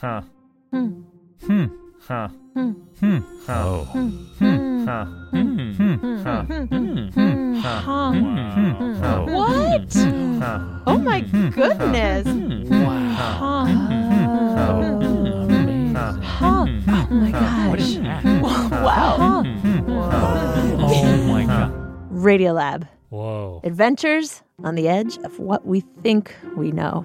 Huh. Hmm. Hmm. Huh. Hmm. Hmm. Huh. Oh. Hmm. Huh. Hmm. Hmm. Huh. Hmm. Hmm. Huh. Huh. Hmm. Huh. What? Oh my goodness. Wow. Huh. Oh my God. What is gosh. that? Wow. Oh my god. Radiolab. Whoa. Adventures on the edge of what we think we know.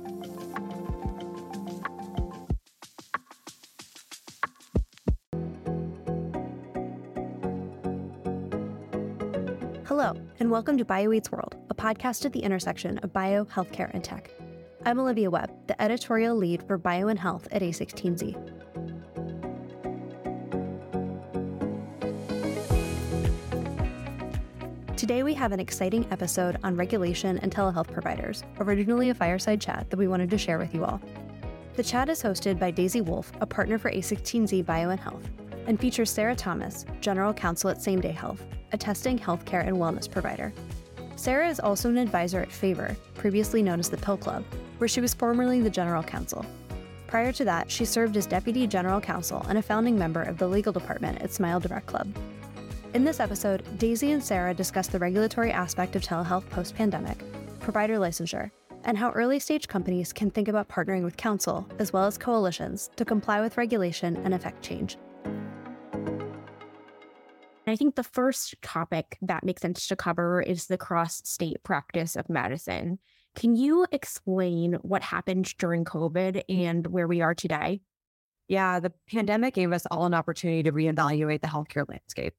Welcome to BioEats World, a podcast at the intersection of bio, healthcare, and tech. I'm Olivia Webb, the editorial lead for Bio and Health at A16Z. Today, we have an exciting episode on regulation and telehealth providers, originally a fireside chat that we wanted to share with you all. The chat is hosted by Daisy Wolf, a partner for A16Z Bio and Health, and features Sarah Thomas, General Counsel at Sameday Health, a testing, healthcare, and wellness provider. Sarah is also an advisor at Favor, previously known as the Pill Club, where she was formerly the General Counsel. Prior to that, she served as Deputy General Counsel and a founding member of the legal department at Smile Direct Club. In this episode, Daisy and Sarah discuss the regulatory aspect of telehealth post pandemic, provider licensure, and how early stage companies can think about partnering with counsel as well as coalitions to comply with regulation and affect change. I think the first topic that makes sense to cover is the cross state practice of medicine. Can you explain what happened during COVID and where we are today? Yeah, the pandemic gave us all an opportunity to reevaluate the healthcare landscape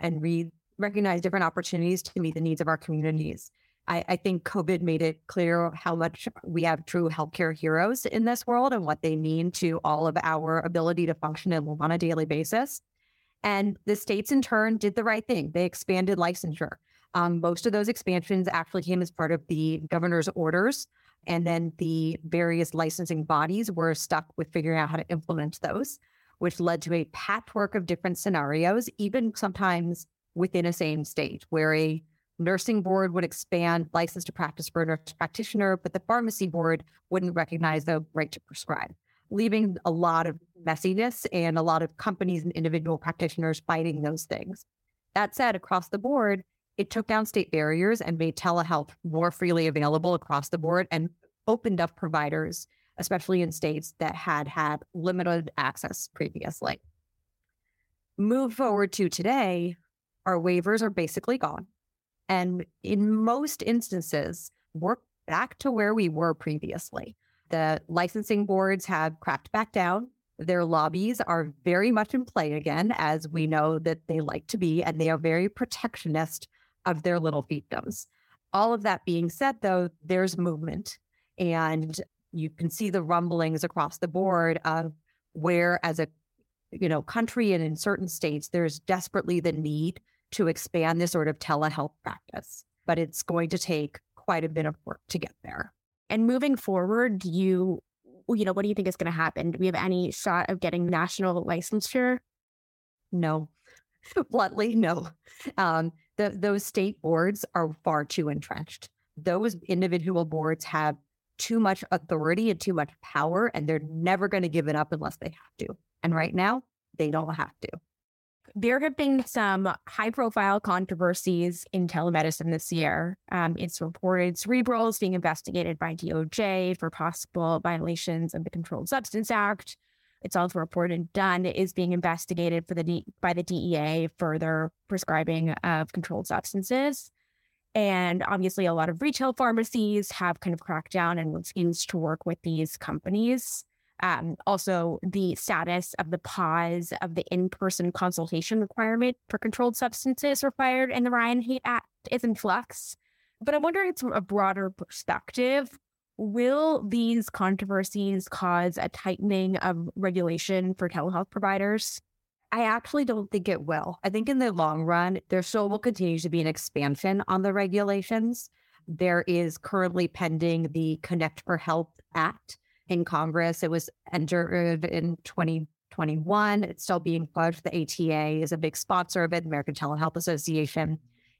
and re- recognize different opportunities to meet the needs of our communities. I, I think COVID made it clear how much we have true healthcare heroes in this world and what they mean to all of our ability to function and live on a daily basis. And the states, in turn, did the right thing. They expanded licensure. Um, most of those expansions actually came as part of the governor's orders. And then the various licensing bodies were stuck with figuring out how to implement those, which led to a patchwork of different scenarios, even sometimes within a same state, where a nursing board would expand license to practice for a nurse practitioner, but the pharmacy board wouldn't recognize the right to prescribe, leaving a lot of messiness and a lot of companies and individual practitioners fighting those things. That said, across the board, it took down state barriers and made telehealth more freely available across the board and opened up providers, especially in states that had had limited access previously. Move forward to today, our waivers are basically gone. And in most instances, we're back to where we were previously. The licensing boards have cracked back down. Their lobbies are very much in play again, as we know that they like to be, and they are very protectionist of their little fiefdoms. All of that being said, though, there's movement, and you can see the rumblings across the board of where, as a you know country and in certain states, there's desperately the need to expand this sort of telehealth practice, but it's going to take quite a bit of work to get there. And moving forward, do you, you know, what do you think is going to happen? Do we have any shot of getting national licensure? No, bluntly, no. Um, the, those state boards are far too entrenched. Those individual boards have too much authority and too much power, and they're never going to give it up unless they have to. And right now, they don't have to. There have been some high profile controversies in telemedicine this year. Um, it's reported Cerebral is being investigated by DOJ for possible violations of the Controlled Substance Act. It's also reported Done is being investigated for the D- by the DEA for their prescribing of controlled substances. And obviously, a lot of retail pharmacies have kind of cracked down and refused to work with these companies. Um, also, the status of the pause of the in person consultation requirement for controlled substances required in the Ryan Haight Act is in flux. But I'm wondering from a broader perspective, Will these controversies cause a tightening of regulation for telehealth providers? I actually don't think it will. I think in the long run, there still will continue to be an expansion on the regulations. There is currently pending the Connect for Health Act in Congress. It was entered in 2021. It's still being pushed. The ATA is a big sponsor of it, American Telehealth Association.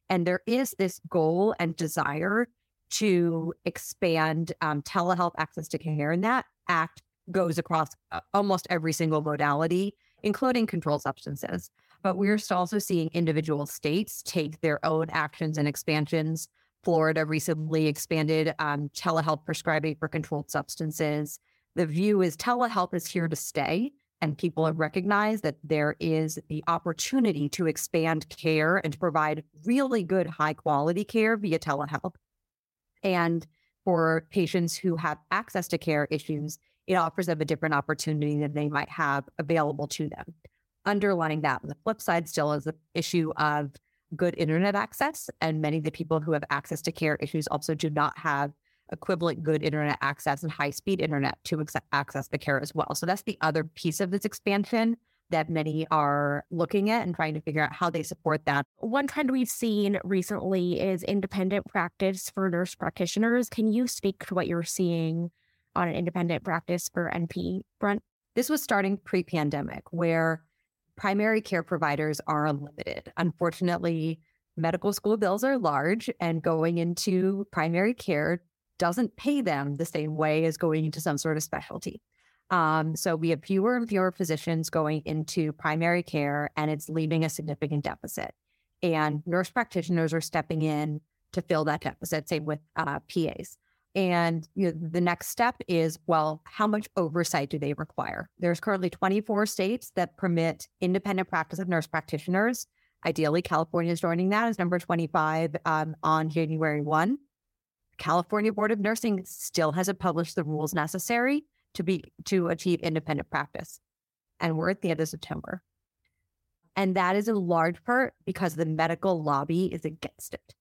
And there is this goal and desire to expand um, telehealth access to care. And that act goes across uh, almost every single modality, including controlled substances. But we're also seeing individual states take their own actions and expansions. Florida recently expanded um, telehealth prescribing for controlled substances. The view is telehealth is here to stay, and people have recognized that there is the opportunity to expand care and to provide really good, high quality care via telehealth. And for patients who have access to care issues, it offers them a different opportunity than they might have available to them. Underlying that, on the flip side, still is the issue of good internet access. And many of the people who have access to care issues also do not have equivalent good internet access and high speed internet to access the care as well. So that's the other piece of this expansion that many are looking at and trying to figure out how they support that. One trend we've seen recently is independent practice for nurse practitioners. Can you speak to what you're seeing on an independent practice for NP front? This was starting pre pandemic, where primary care providers are unlimited. Unfortunately, medical school bills are large, and going into primary care doesn't pay them the same way as going into some sort of specialty. Um, so we have fewer and fewer physicians going into primary care, and it's leaving a significant deficit. And nurse practitioners are stepping in to fill that deficit, same with uh, PAs. And you know, the next step is well, how much oversight do they require? There's currently 24 states that permit independent practice of nurse practitioners. Ideally, California is joining that as number 25 um, on January 1. California Board of Nursing still hasn't published the rules necessary to be to achieve independent practice. And we're at the end of September. And that is in large part because the medical lobby is against it.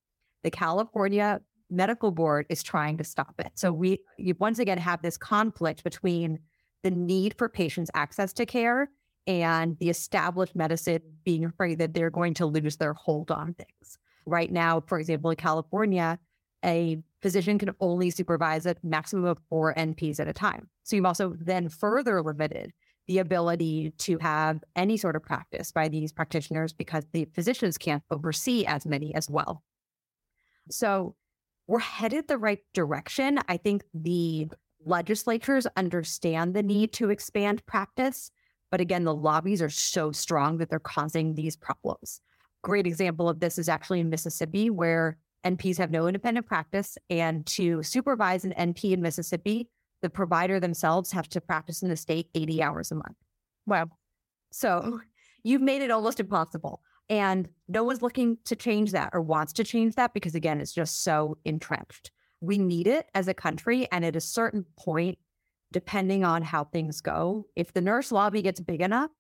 The California medical board is trying to stop it. So we you once again have this conflict between the need for patients access to care and the established medicine being afraid that they're going to lose their hold on things. Right now, for example, in California, a physician can only supervise a maximum of four NPs at a time. So you've also then further limited the ability to have any sort of practice by these practitioners because the physicians can't oversee as many as well. So we're headed the right direction. I think the legislatures understand the mm-hmm. need to expand practice. But again, the lobbies are so strong that they're causing these problems. Great example of this is actually in Mississippi, where NPs have no independent practice. And to supervise an NP in Mississippi, the provider themselves have to practice in the state 80 hours a month. Wow. So oh. you've made it almost impossible. And no one's looking to change that or wants to change that because, again, it's just so entrenched. We need it as a country. And at a certain point, depending on how things go, if the nurse lobby gets big enough,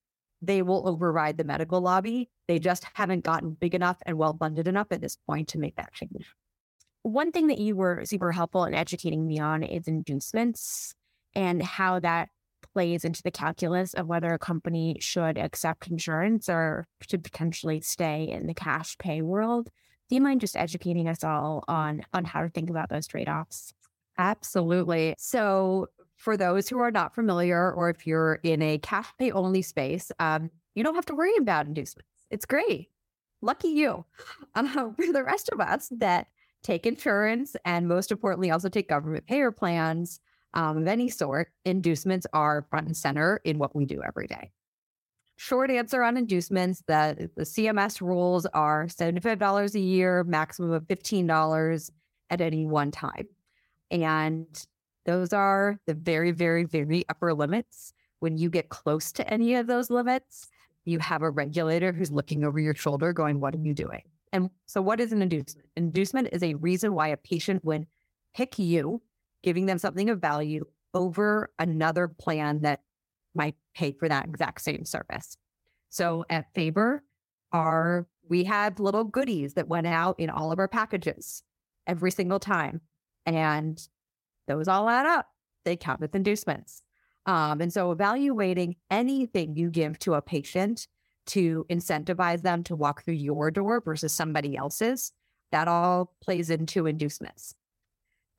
they will override the medical lobby. They just haven't gotten big enough and well funded enough at this point to make that change. One thing that you were super helpful in educating me on is inducements and how that plays into the calculus of whether a company should accept insurance or should potentially stay in the cash pay world. Do you mind just educating us all on on how to think about those trade-offs? Absolutely. So for those who are not familiar, or if you're in a cash pay only space, um, you don't have to worry about inducements. It's great. Lucky you. Uh, for the rest of us that take insurance and most importantly, also take government payer plans, um, of any sort, inducements are front and center in what we do every day. Short answer on inducements the CMS rules are $75 a year, maximum of $15 at any one time. And those are the very, very, very upper limits. When you get close to any of those limits, you have a regulator who's looking over your shoulder going, What are you doing? And so, what is an inducement? Inducement is a reason why a patient would pick you giving them something of value over another plan that might pay for that exact same service. So at Favor, our we had little goodies that went out in all of our packages every single time. And those all add up. They count as inducements. Um, and so evaluating anything you give to a patient to incentivize them to walk through your door versus somebody else's, that all plays into inducements.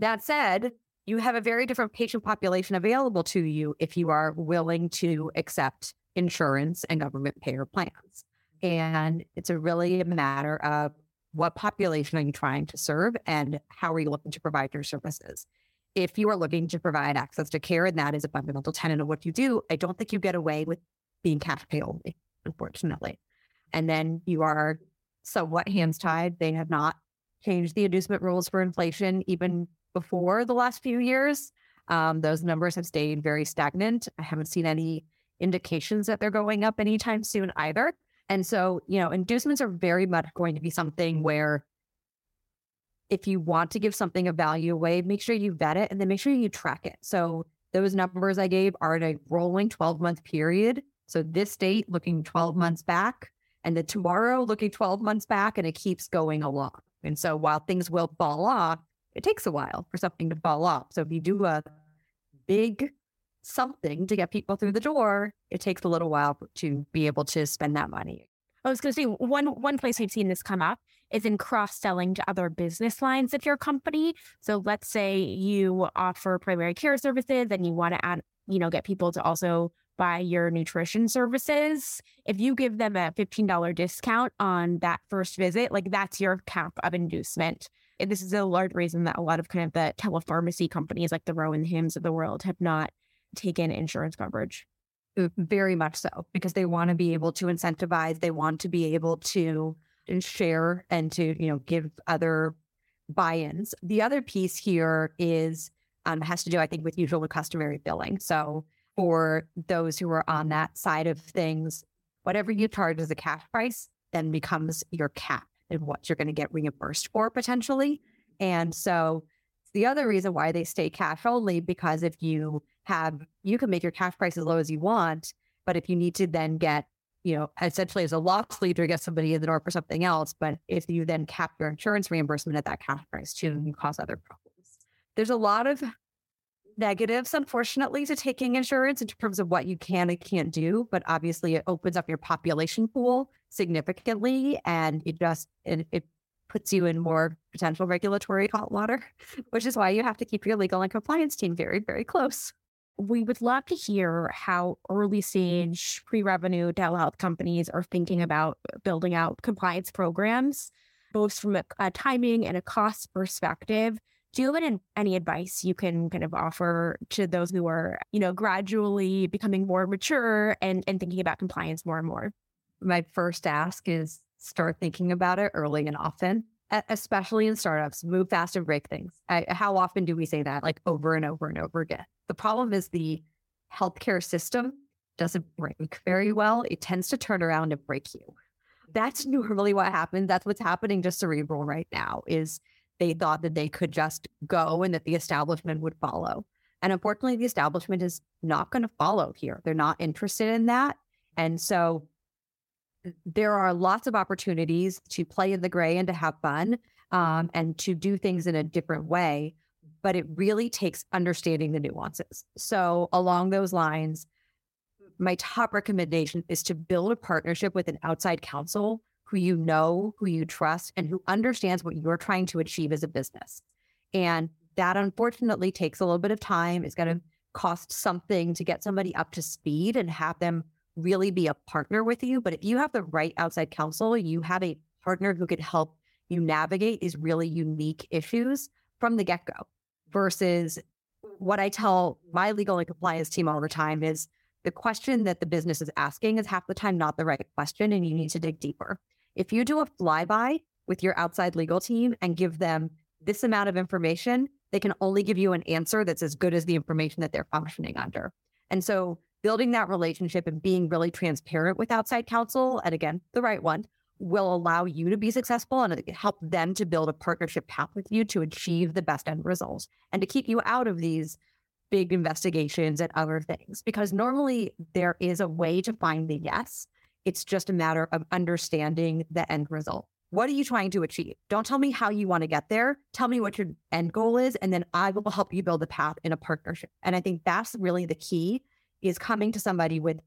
That said, you have a very different patient population available to you if you are willing to accept insurance and government payer plans. And it's a really a matter of what population are you trying to serve and how are you looking to provide your services? If you are looking to provide access to care and that is a fundamental tenet of what you do, I don't think you get away with being cash pay only, unfortunately. And then you are somewhat hands tied. They have not changed the inducement rules for inflation even before the last few years. Um, those numbers have stayed very stagnant. I haven't seen any indications that they're going up anytime soon either. And so, you know, inducements are very much going to be something where if you want to give something a value away, make sure you vet it and then make sure you track it. So those numbers I gave are in a rolling 12 month period. So this date looking 12 months back and the tomorrow looking 12 months back and it keeps going along. And so while things will fall off, it takes a while for something to fall off. So if you do a big something to get people through the door, it takes a little while to be able to spend that money. I was going to say one one place we've seen this come up is in cross selling to other business lines of your company. So let's say you offer primary care services and you want to add, you know, get people to also buy your nutrition services. If you give them a $15 discount on that first visit, like that's your cap of inducement. And this is a large reason that a lot of kind of the telepharmacy companies like the Ro and Hims of the world have not taken insurance coverage. Very much so, because they want to be able to incentivize, they want to be able to share and to, you know, give other buy-ins. The other piece here is um, has to do, I think, with usual and customary billing. So for those who are on that side of things, whatever you charge as a cash price then becomes your cap and what you're going to get reimbursed for potentially. And so the other reason why they stay cash only because if you have you can make your cash price as low as you want, but if you need to then get you know essentially as a loss leader get somebody in the door for something else, but if you then cap your insurance reimbursement at that cash price too, you cause other problems. There's a lot of negatives, unfortunately, to taking insurance in terms of what you can and can't do. But obviously, it opens up your population pool significantly, and it just it, it puts you in more potential regulatory hot water, which is why you have to keep your legal and compliance team very, very close. We would love to hear how early stage pre revenue telehealth companies are thinking about building out compliance programs, both from a, a timing and a cost perspective do you have any, any advice you can kind of offer to those who are, you know, gradually becoming more mature and, and thinking about compliance more and more? My first ask is start thinking about it early and often, especially in startups. Move fast and break things. I, how often do we say that? Like over and over and over again. The problem is the healthcare system doesn't break very well. It tends to turn around and break you. That's normally what happens. That's what's happening to cerebral right now is they thought that they could just go and that the establishment would follow. And unfortunately, the establishment is not going to follow here. They're not interested in that. And so there are lots of opportunities to play in the gray and to have fun um, and to do things in a different way. But it really takes understanding the nuances. So, along those lines, my top recommendation is to build a partnership with an outside counsel who you know, who you trust, and who understands what you're trying to achieve as a business. And that unfortunately takes a little bit of time. It's going to cost something to get somebody up to speed and have them really be a partner with you. But if you have the right outside counsel, you have a partner who could help you navigate these really unique issues from the get go versus what I tell my legal and compliance team all the time is the question that the business is asking is half the time not the right question and you need to dig deeper. If you do a flyby with your outside legal team and give them this amount of information, they can only give you an answer that's as good as the information that they're functioning under. And so building that relationship and being really transparent with outside counsel, and again, the right one, will allow you to be successful and help them to build a partnership path with you to achieve the best end results and to keep you out of these big investigations and other things. Because normally there is a way to find the yes, it's just a matter of understanding the end result What are you trying to achieve? Don't tell me how you want to get there. Tell me what your end goal is, and then I will help you build a path in a partnership. And I think that's really the key is coming to somebody with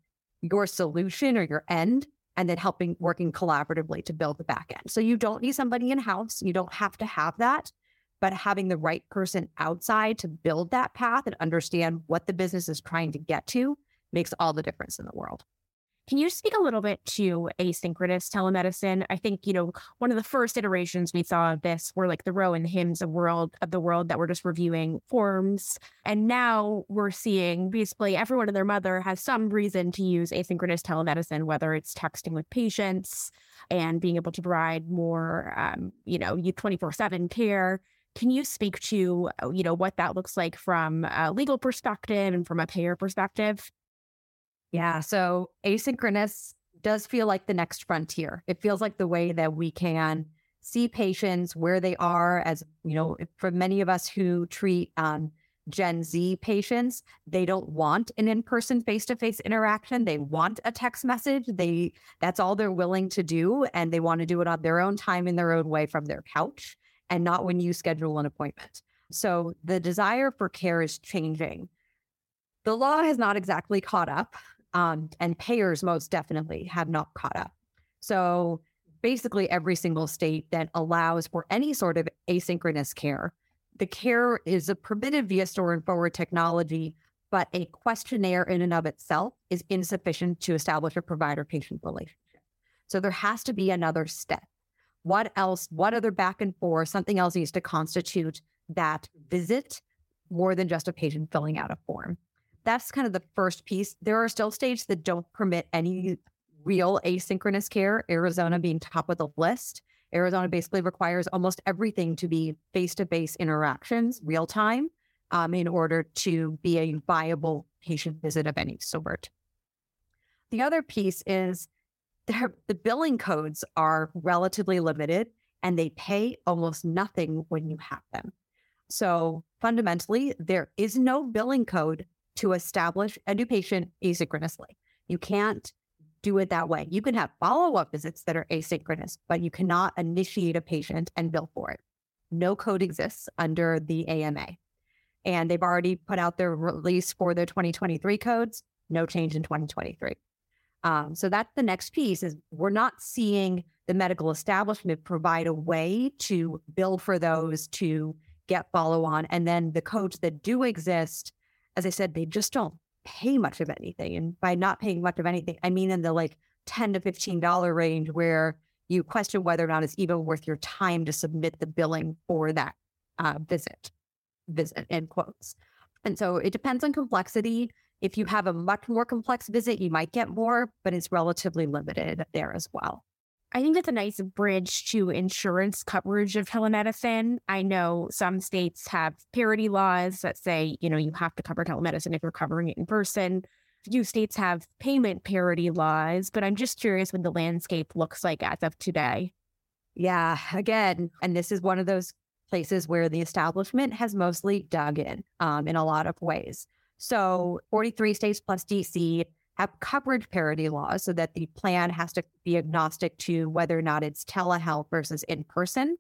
your solution or your end and then helping working collaboratively to build the back end. So you don't need somebody in house. You don't have to have that, but having the right person outside to build that path and understand what the business is trying to get to makes all the difference in the world. Can you speak a little bit to asynchronous telemedicine? I think, you know, one of the first iterations we saw of this were like the Ro and Hims of world of the world that were just reviewing forms. And now we're seeing basically everyone and their mother has some reason to use asynchronous telemedicine, whether it's texting with patients and being able to provide more, um, you know, 24 7 care. Can you speak to, you know, what that looks like from a legal perspective and from a payer perspective? Yeah. So asynchronous does feel like the next frontier. It feels like the way that we can see patients where they are. As you know, for many of us who treat um, Gen Z patients, they don't want an in-person face-to-face interaction. They want a text message. They that's all they're willing to do, and they want to do it on their own time in their own way from their couch, and not when you schedule an appointment. So the desire for care is changing. The law has not exactly caught up um, and payers most definitely have not caught up. So basically, every single state that allows for any sort of asynchronous care, the care is permitted via store and forward technology, but a questionnaire in and of itself is insufficient to establish a provider patient relationship. So there has to be another step. What else, what other back and forth, something else needs to constitute that visit more than just a patient filling out a form that's kind of the first piece. There are still states that don't permit any real asynchronous care, Arizona being top of the list. Arizona basically requires almost everything to be face to face interactions, real time, um, in order to be a viable patient visit of any sort. The other piece is the billing codes are relatively limited and they pay almost nothing when you have them. So fundamentally, there is no billing code to establish a new patient asynchronously. You can't do it that way. You can have follow up visits that are asynchronous, but you cannot initiate a patient and bill for it. No code exists under the AMA. And they've already put out their release for their 2023 codes, no change in 2023. Um, so that's the next piece is we're not seeing the medical establishment provide a way to bill for those to get follow on. And then the codes that do exist as I said, they just don't pay much of anything. And by not paying much of anything, I mean in the like 10 to $15 range where you question whether or not it's even worth your time to submit the billing for that uh, visit, visit end quotes. And so it depends on complexity. If you have a much more complex visit, you might get more, but it's relatively limited there as well. I think that's a nice bridge to insurance coverage of telemedicine. I know some states have parity laws that say, you know, you have to cover telemedicine if you're covering it in person. Few states have payment parity laws, but I'm just curious what the landscape looks like as of today. Yeah, again, and this is one of those places where the establishment has mostly dug in um, in a lot of ways. So 43 states plus DC have coverage parity laws so that the plan has to be agnostic to whether or not it's telehealth versus in person.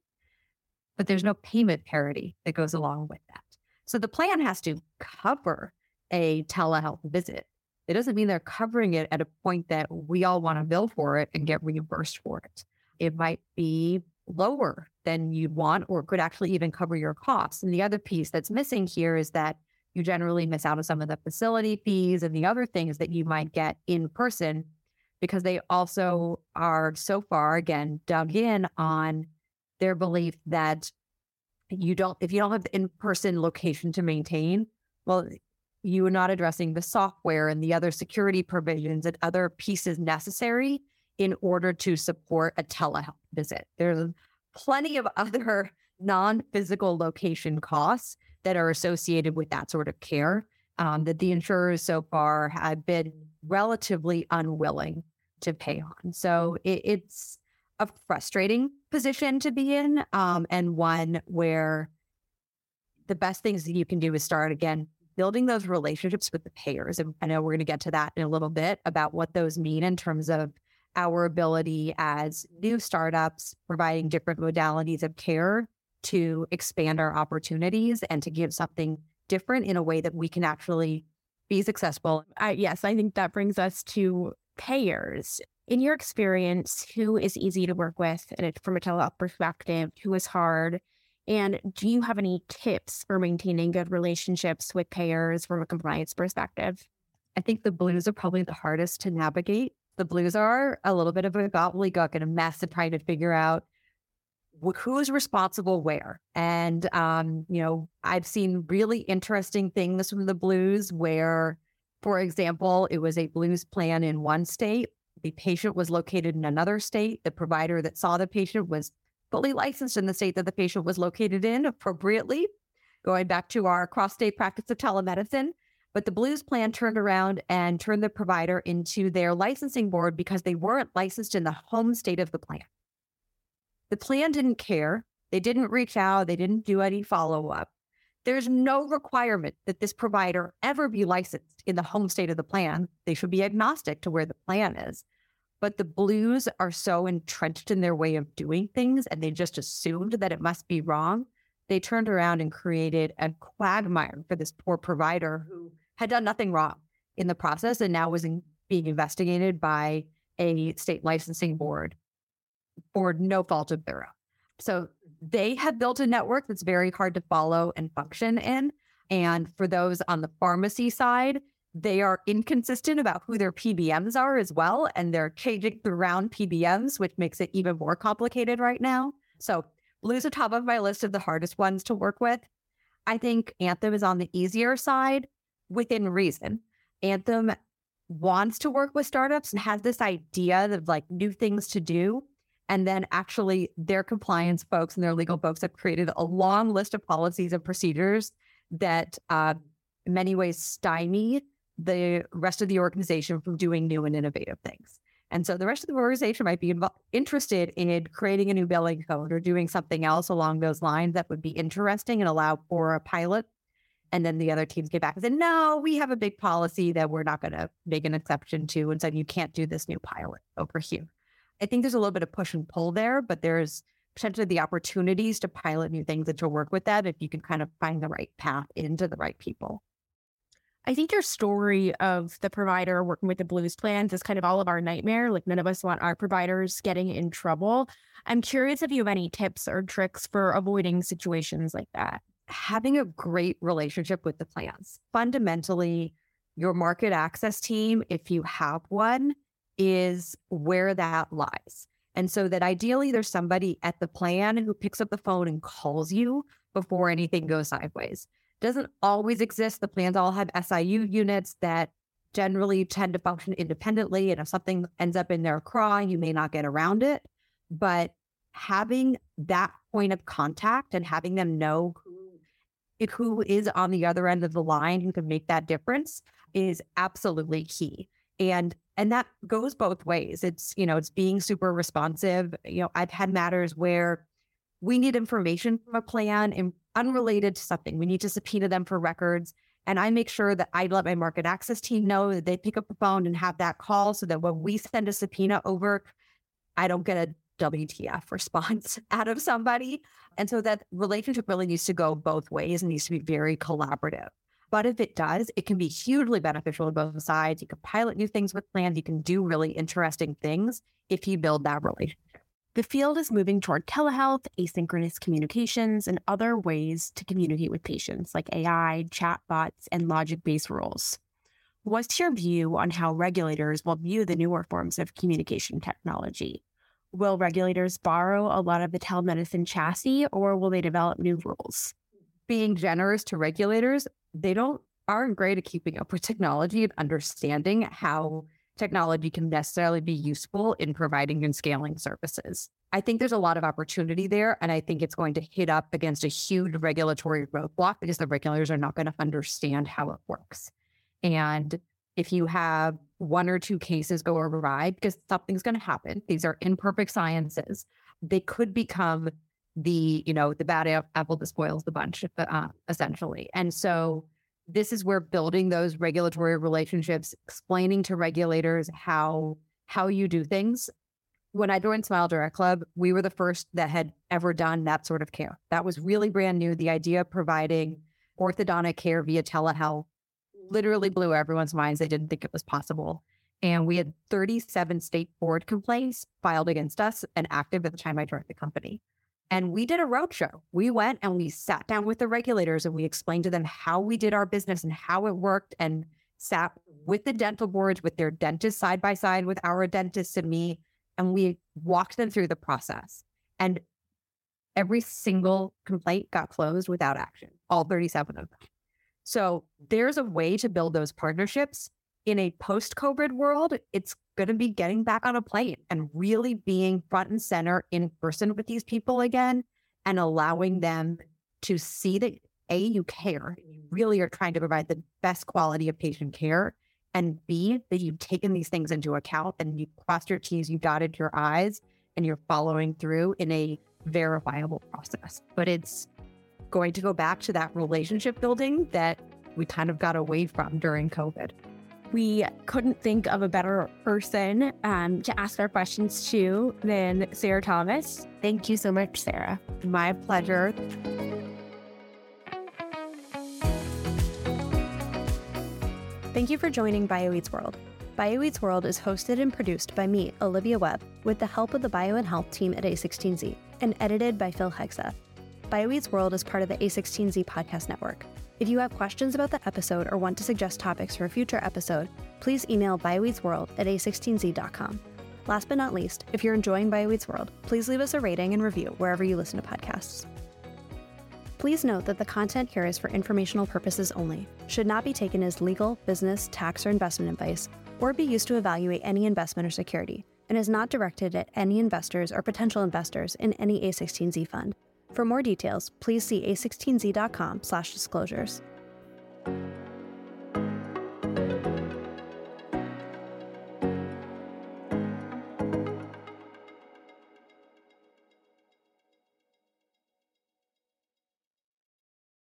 But there's no payment parity that goes along with that. So the plan has to cover a telehealth visit. It doesn't mean they're covering it at a point that we all want to bill for it and get reimbursed for it. It might be lower than you'd want, or could actually even cover your costs. And the other piece that's missing here is that you generally miss out on some of the facility fees and the other things that you might get in person because they also are so far again dug in on their belief that you don't if you don't have the in-person location to maintain well you are not addressing the software and the other security provisions and other pieces necessary in order to support a telehealth visit. There's plenty of other non-physical location costs that are associated with that sort of care um, that the insurers so far have been relatively unwilling to pay on. So it, it's a frustrating position to be in, um, and one where the best things that you can do is start again building those relationships with the payers. And I know we're going to get to that in a little bit about what those mean in terms of our ability as new startups providing different modalities of care to expand our opportunities and to give something different in a way that we can actually be successful. Yes, I think that brings us to payers. In your experience, who is easy to work with and from a telehealth perspective? Who is hard? And do you have any tips for maintaining good relationships with payers from a compliance perspective? I think the blues are probably the hardest to navigate. The blues are a little bit of a gobbledygook and a mess of trying to figure out who is responsible where. And, um, you know, I've seen really interesting things from the blues where, for example, it was a blues plan in one state. The patient was located in another state. The provider that saw the patient was fully licensed in the state that the patient was located in appropriately, going back to our cross state practice of telemedicine. But the Blues plan turned around and turned the provider into their licensing board because they weren't licensed in the home state of the plan. The plan didn't care. They didn't reach out. They didn't do any follow up. There's no requirement that this provider ever be licensed in the home state of the plan. They should be agnostic to where the plan is. But the Blues are so entrenched in their way of doing things and they just assumed that it must be wrong. They turned around and created a quagmire for this poor provider who had done nothing wrong in the process and now was in, being investigated by a state licensing board for no fault of their own. So they have built a network that's very hard to follow and function in. And for those on the pharmacy side, they are inconsistent about who their PBMs are as well. And they're changing around PBMs, which makes it even more complicated right now. So Blue's are top of my list of the hardest ones to work with. I think Anthem is on the easier side within reason. Anthem wants to work with startups and has this idea of like new things to do. And then actually, their compliance folks and their legal folks have created a long list of policies and procedures that, uh, in many ways, stymie the rest of the organization from doing new and innovative things. And so the rest of the organization might be interested in creating a new billing code or doing something else along those lines that would be interesting and allow for a pilot. And then the other teams get back and say, no, we have a big policy that we're not going to make an exception to. And said, you can't do this new pilot over here. I think there's a little bit of push and pull there, but there's potentially the opportunities to pilot new things and to work with that if you can kind of find the right path into the right people. I think your story of the provider working with the blues plans is kind of all of our nightmare. Like none of us want our providers getting in trouble. I'm curious if you have any tips or tricks for avoiding situations like that. Having a great relationship with the plans. Fundamentally, your market access team, if you have one, is where that lies. And so that ideally there's somebody at the plan who picks up the phone and calls you before anything goes sideways doesn't always exist. The plans all have SIU units that generally tend to function independently. And if something ends up in their craw, you may not get around it. But having that point of contact and having them know who, who is on the other end of the line who can make that difference is absolutely key. And and that goes both ways. It's, you know, it's being super responsive. You know, I've had matters where we need information from a plan and unrelated to something. We need to subpoena them for records. And I make sure that I let my market access team know that they pick up the phone and have that call so that when we send a subpoena over, I don't get a WTF response out of somebody. And so that relationship really needs to go both ways and needs to be very collaborative. But if it does, it can be hugely beneficial to both sides. You can pilot new things with plans. You can do really interesting things if you build that relationship. The field is moving toward telehealth, asynchronous communications, and other ways to communicate with patients like AI, chatbots, and logic based rules. What's your view on how regulators will view the newer forms of communication technology? Will regulators borrow a lot of the telemedicine chassis or will they develop new rules? Being generous to regulators, they don't aren't great at keeping up with technology and understanding how technology can necessarily be useful in providing and scaling services. I think there's a lot of opportunity there. And I think it's going to hit up against a huge regulatory roadblock because the regulators are not going to understand how it works. And if you have one or two cases go awry, because something's going to happen, these are imperfect sciences, they could become the, you know, the bad apple that spoils the bunch, uh, essentially. And so this is where building those regulatory relationships, explaining to regulators how how you do things. When I joined Smile Direct Club, we were the first that had ever done that sort of care. That was really brand new. The idea of providing orthodontic care via telehealth literally blew everyone's minds. They didn't think it was possible. And we had 37 state board complaints filed against us and active at the time I joined the company. And we did a roadshow. We went and we sat down with the regulators and we explained to them how we did our business and how it worked and sat with the dental boards, with their dentists side by side with our dentist and me. And we walked them through the process. And every single complaint got closed without action, all 37 of them. So there's a way to build those partnerships in a post COVID world. It's going to be getting back on a plane and really being front and center in person with these people again and allowing them to see that A, you care, you really are trying to provide the best quality of patient care. And B, that you've taken these things into account and you crossed your T's, you dotted your I's, and you're following through in a verifiable process. But it's going to go back to that relationship building that we kind of got away from during COVID. We couldn't think of a better person um, to ask our questions to than Sarah Thomas. Thank you so much, Sarah. My pleasure. Thank you for joining BioEats World. BioEats World is hosted and produced by me, Olivia Webb, with the help of the Bio and Health team at A16Z, and edited by Phil Hegseth. BioEats World is part of the A16Z podcast network. If you have questions about the episode or want to suggest topics for a future episode, please email bioeatsworld at a16z.com. Last but not least, if you're enjoying BioEats World, please leave us a rating and review wherever you listen to podcasts. Please note that the content here is for informational purposes only, should not be taken as legal, business, tax, or investment advice, or be used to evaluate any investment or security, and is not directed at any investors or potential investors in any A16Z fund. For more details, please see a16z.com/disclosures.